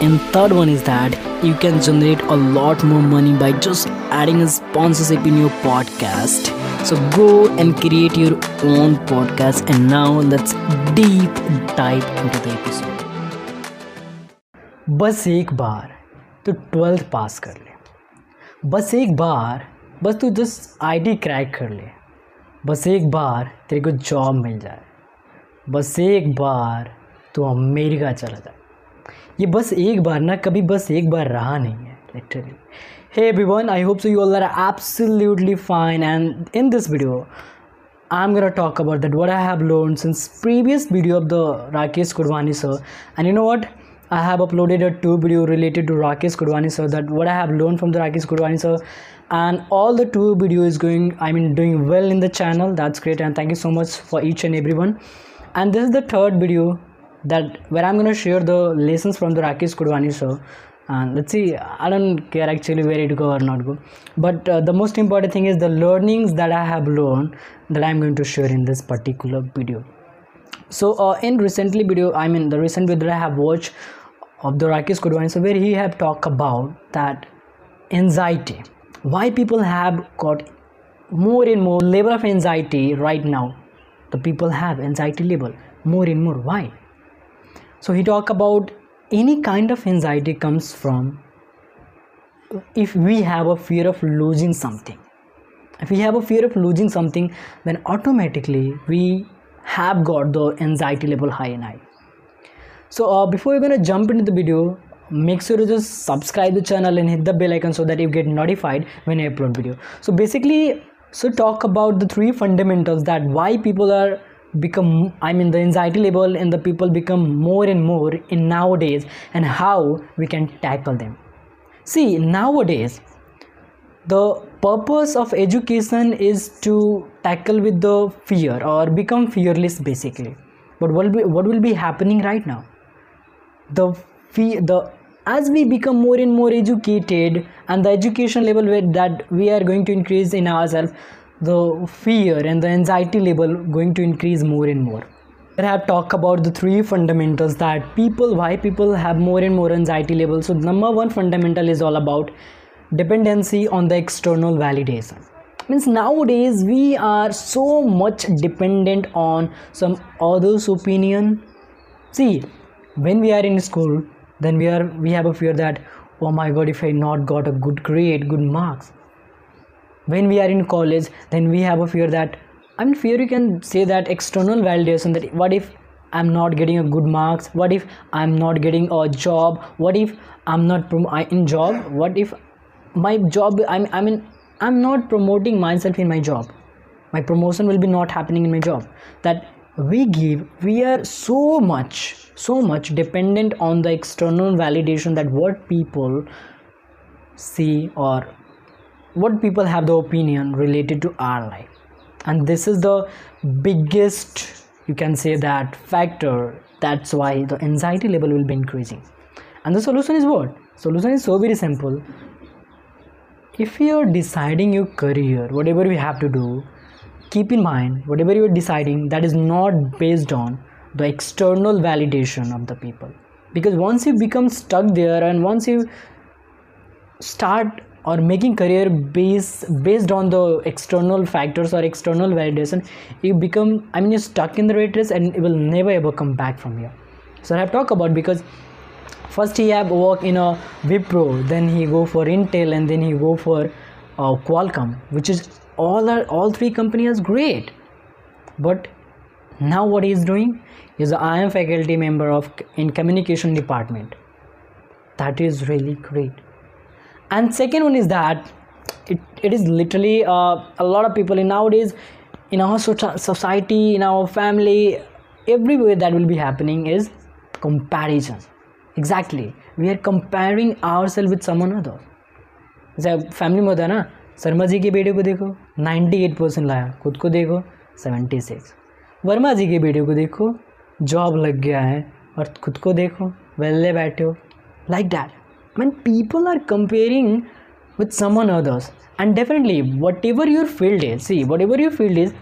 And third one is that you can generate a lot more money by just adding a sponsorship in your podcast. So go and create your own podcast. And now let's deep dive into the episode. बस एक बार तो twelfth pass कर ले बस एक बार बस तू just IT crack कर ले बस एक बार तेरे को जॉब मिल जाए बस एक बार तू अमेरिका चला जाए ये बस एक बार ना, कभी बस एक बार रहा नहीं है literally hey everyone I hope so you all are absolutely fine and in this video I am gonna talk about that what I have learn since previous video of the Rakesh Kurwani sir and you know what I have uploaded a two video related to Rakesh Kurwani sir that what I have learn from the Rakesh Kurwani sir and all the two video is going I mean doing well in the channel that's great and thank you so much for each and every one and this is the third video that where I'm gonna share the lessons from the Rakesh Godhwani sir. And let's see, I don't care actually where it go or not go, but uh, the most important thing is the learnings that I have learned that I'm going to share in this particular video. So uh, in recently video, I mean the recent video I have watched of the Rakesh Godhwani sir, where he have talked about that anxiety, why people have got more and more level of anxiety right now. The people have anxiety level more and more. Why? So he talk about any kind of anxiety comes from if we have a fear of losing something. If we have a fear of losing something then automatically we have got the anxiety level high and high. So uh, before you're gonna jump into the video make sure to just subscribe the channel and hit the bell icon so that you get notified when i upload video. So basically so talk about the three fundamentals that why people are become i mean the anxiety level and the people become more and more in nowadays and how we can tackle them. See nowadays the purpose of education is to tackle with the fear or become fearless basically. But what will be, what will be happening right now? The fear the as we become more and more educated and the education level that we are going to increase in ourselves the fear and the anxiety level going to increase more and more. I have talked about the three fundamentals that people why people have more and more anxiety level. So number one fundamental is all about dependency on the external validation. Means nowadays we are so much dependent on some others opinion. See when we are in school then we are we have a fear that oh my god if i not got a good grade good marks when we are in college then we have a fear that i mean fear you can say that external validation that what if i'm not getting a good marks? What if i'm not getting a job? What if i'm not prom- in job? What if my job i'm i mean i'm not promoting myself in my job. My promotion will be not happening in my job. That we give we are so much so much dependent on the external validation that what people see or what people have the opinion related to our life. And this is the biggest you can say that factor that's why the anxiety level will be increasing. And the solution is what? Solution is so very simple. If you're deciding your career whatever you have to do keep in mind whatever you're deciding that is not based on the external validation of the people. Because once you become stuck there and once you start or making career based based on the external factors or external validation you become i mean you're stuck in the rat race and it will never ever come back from here. So i have talked about because first he have work in a wipro then he go for intel and then he go for uh, qualcomm which is all are all three companies great. But now what he is doing is i am faculty member of in communication department. That is really great and second one is that it, it is literally uh, a lot of people in nowadays in our society in our family everywhere that will be happening is comparison exactly we are comparing ourselves with someone other फॅमिलीमध्ये ना शर्मा जी की video को देखो 98 percent लाया खुद को देखो 76 वर्मा जी की वीडियो को देखो जॉब लग गया है और खुद को देखो वेले बैठे हो like that when people are comparing with someone others and definitely whatever your field is see whatever your field is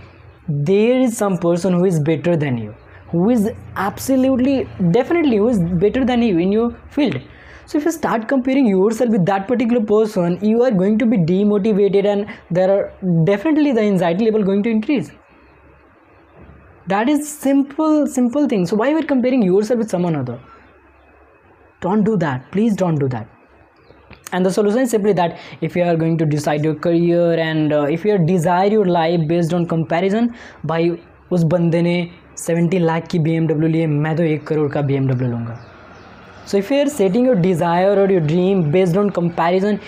there is some person who is better than you who is absolutely definitely who is better than you in your field. So if you start comparing yourself with that particular person you are going to be demotivated and there are definitely the anxiety level going to increase. That is simple simple thing. So why you are comparing yourself with someone other don't do that please don't do that and the solution is simply that if you are going to decide your career and uh, if you desire your life based on comparison भाई उस बंदे ने 70 लाख की B लिए मैं तो एक करोड़ का बी लूँगा so if you are setting your desire or your dream based on comparison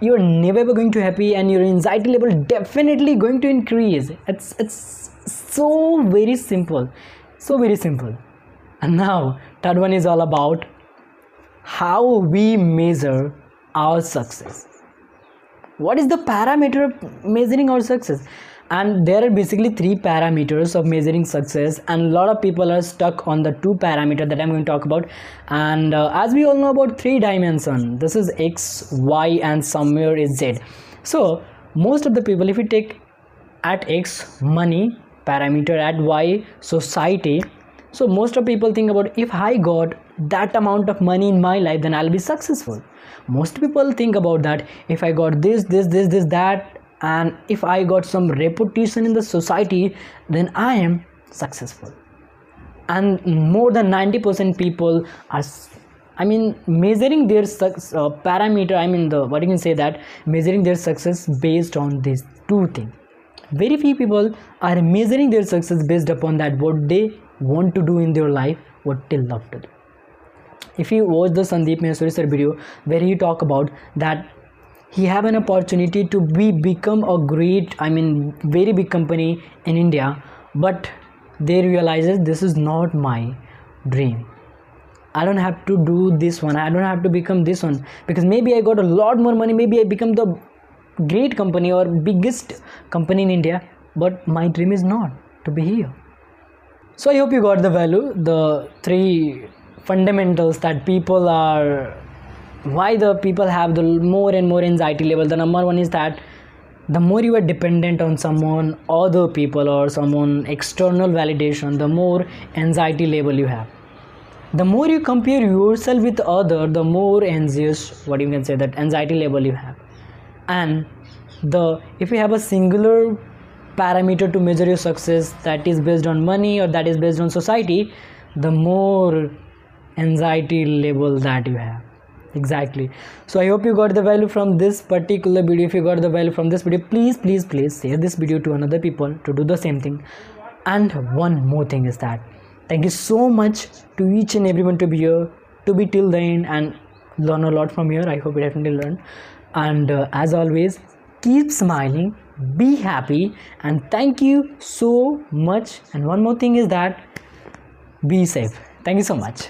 you're never ever going to happy and your anxiety level definitely going to increase it's it's so very simple so very simple and now third one is all about how we measure our success. What is the parameter of measuring our success? And there are basically three parameters of measuring success and a lot of people are stuck on the two parameter that i'm going to talk about. And uh, as we all know about three dimension this is x y and somewhere is z. So most of the people if you take at x money parameter at y society so most of people think about if i got that amount of money in my life then i'll be successful. Most people think about that if i got this this this this that and if i got some reputation in the society then i am successful. And more than 90% people are i mean measuring their success uh, parameter i mean the what you can say that measuring their success based on these two things. Very few people are measuring their success based upon that what they want to do in their life what they love to do. If you watch the sandeep Maheshwari sir video where he talk about that he have an opportunity to be become a great i mean very big company in india but they realizes this is not my dream. I don't have to do this one. I don't have to become this one. Because maybe i got a lot more money. Maybe i become the great company or biggest company in india but my dream is not to be here so i hope you got the value the three fundamentals that people are why the people have the more and more anxiety level. The number one is that the more you are dependent on someone other people or someone external validation the more anxiety level you have. The more you compare yourself with other the more anxious what you can say that anxiety level you have. And the if you have a singular parameter to measure your success that is based on money or that is based on society the more anxiety level that you have. Exactly. So i hope you got the value from this particular video. If you got the value from this video please please please share this video to another people to do the same thing. And one more thing is that thank you so much to each and everyone to be here to be till the end and learn a lot from here. I hope you definitely learned. And uh, as always keep smiling be happy and thank you so much. And one more thing is that be safe. Thank you so much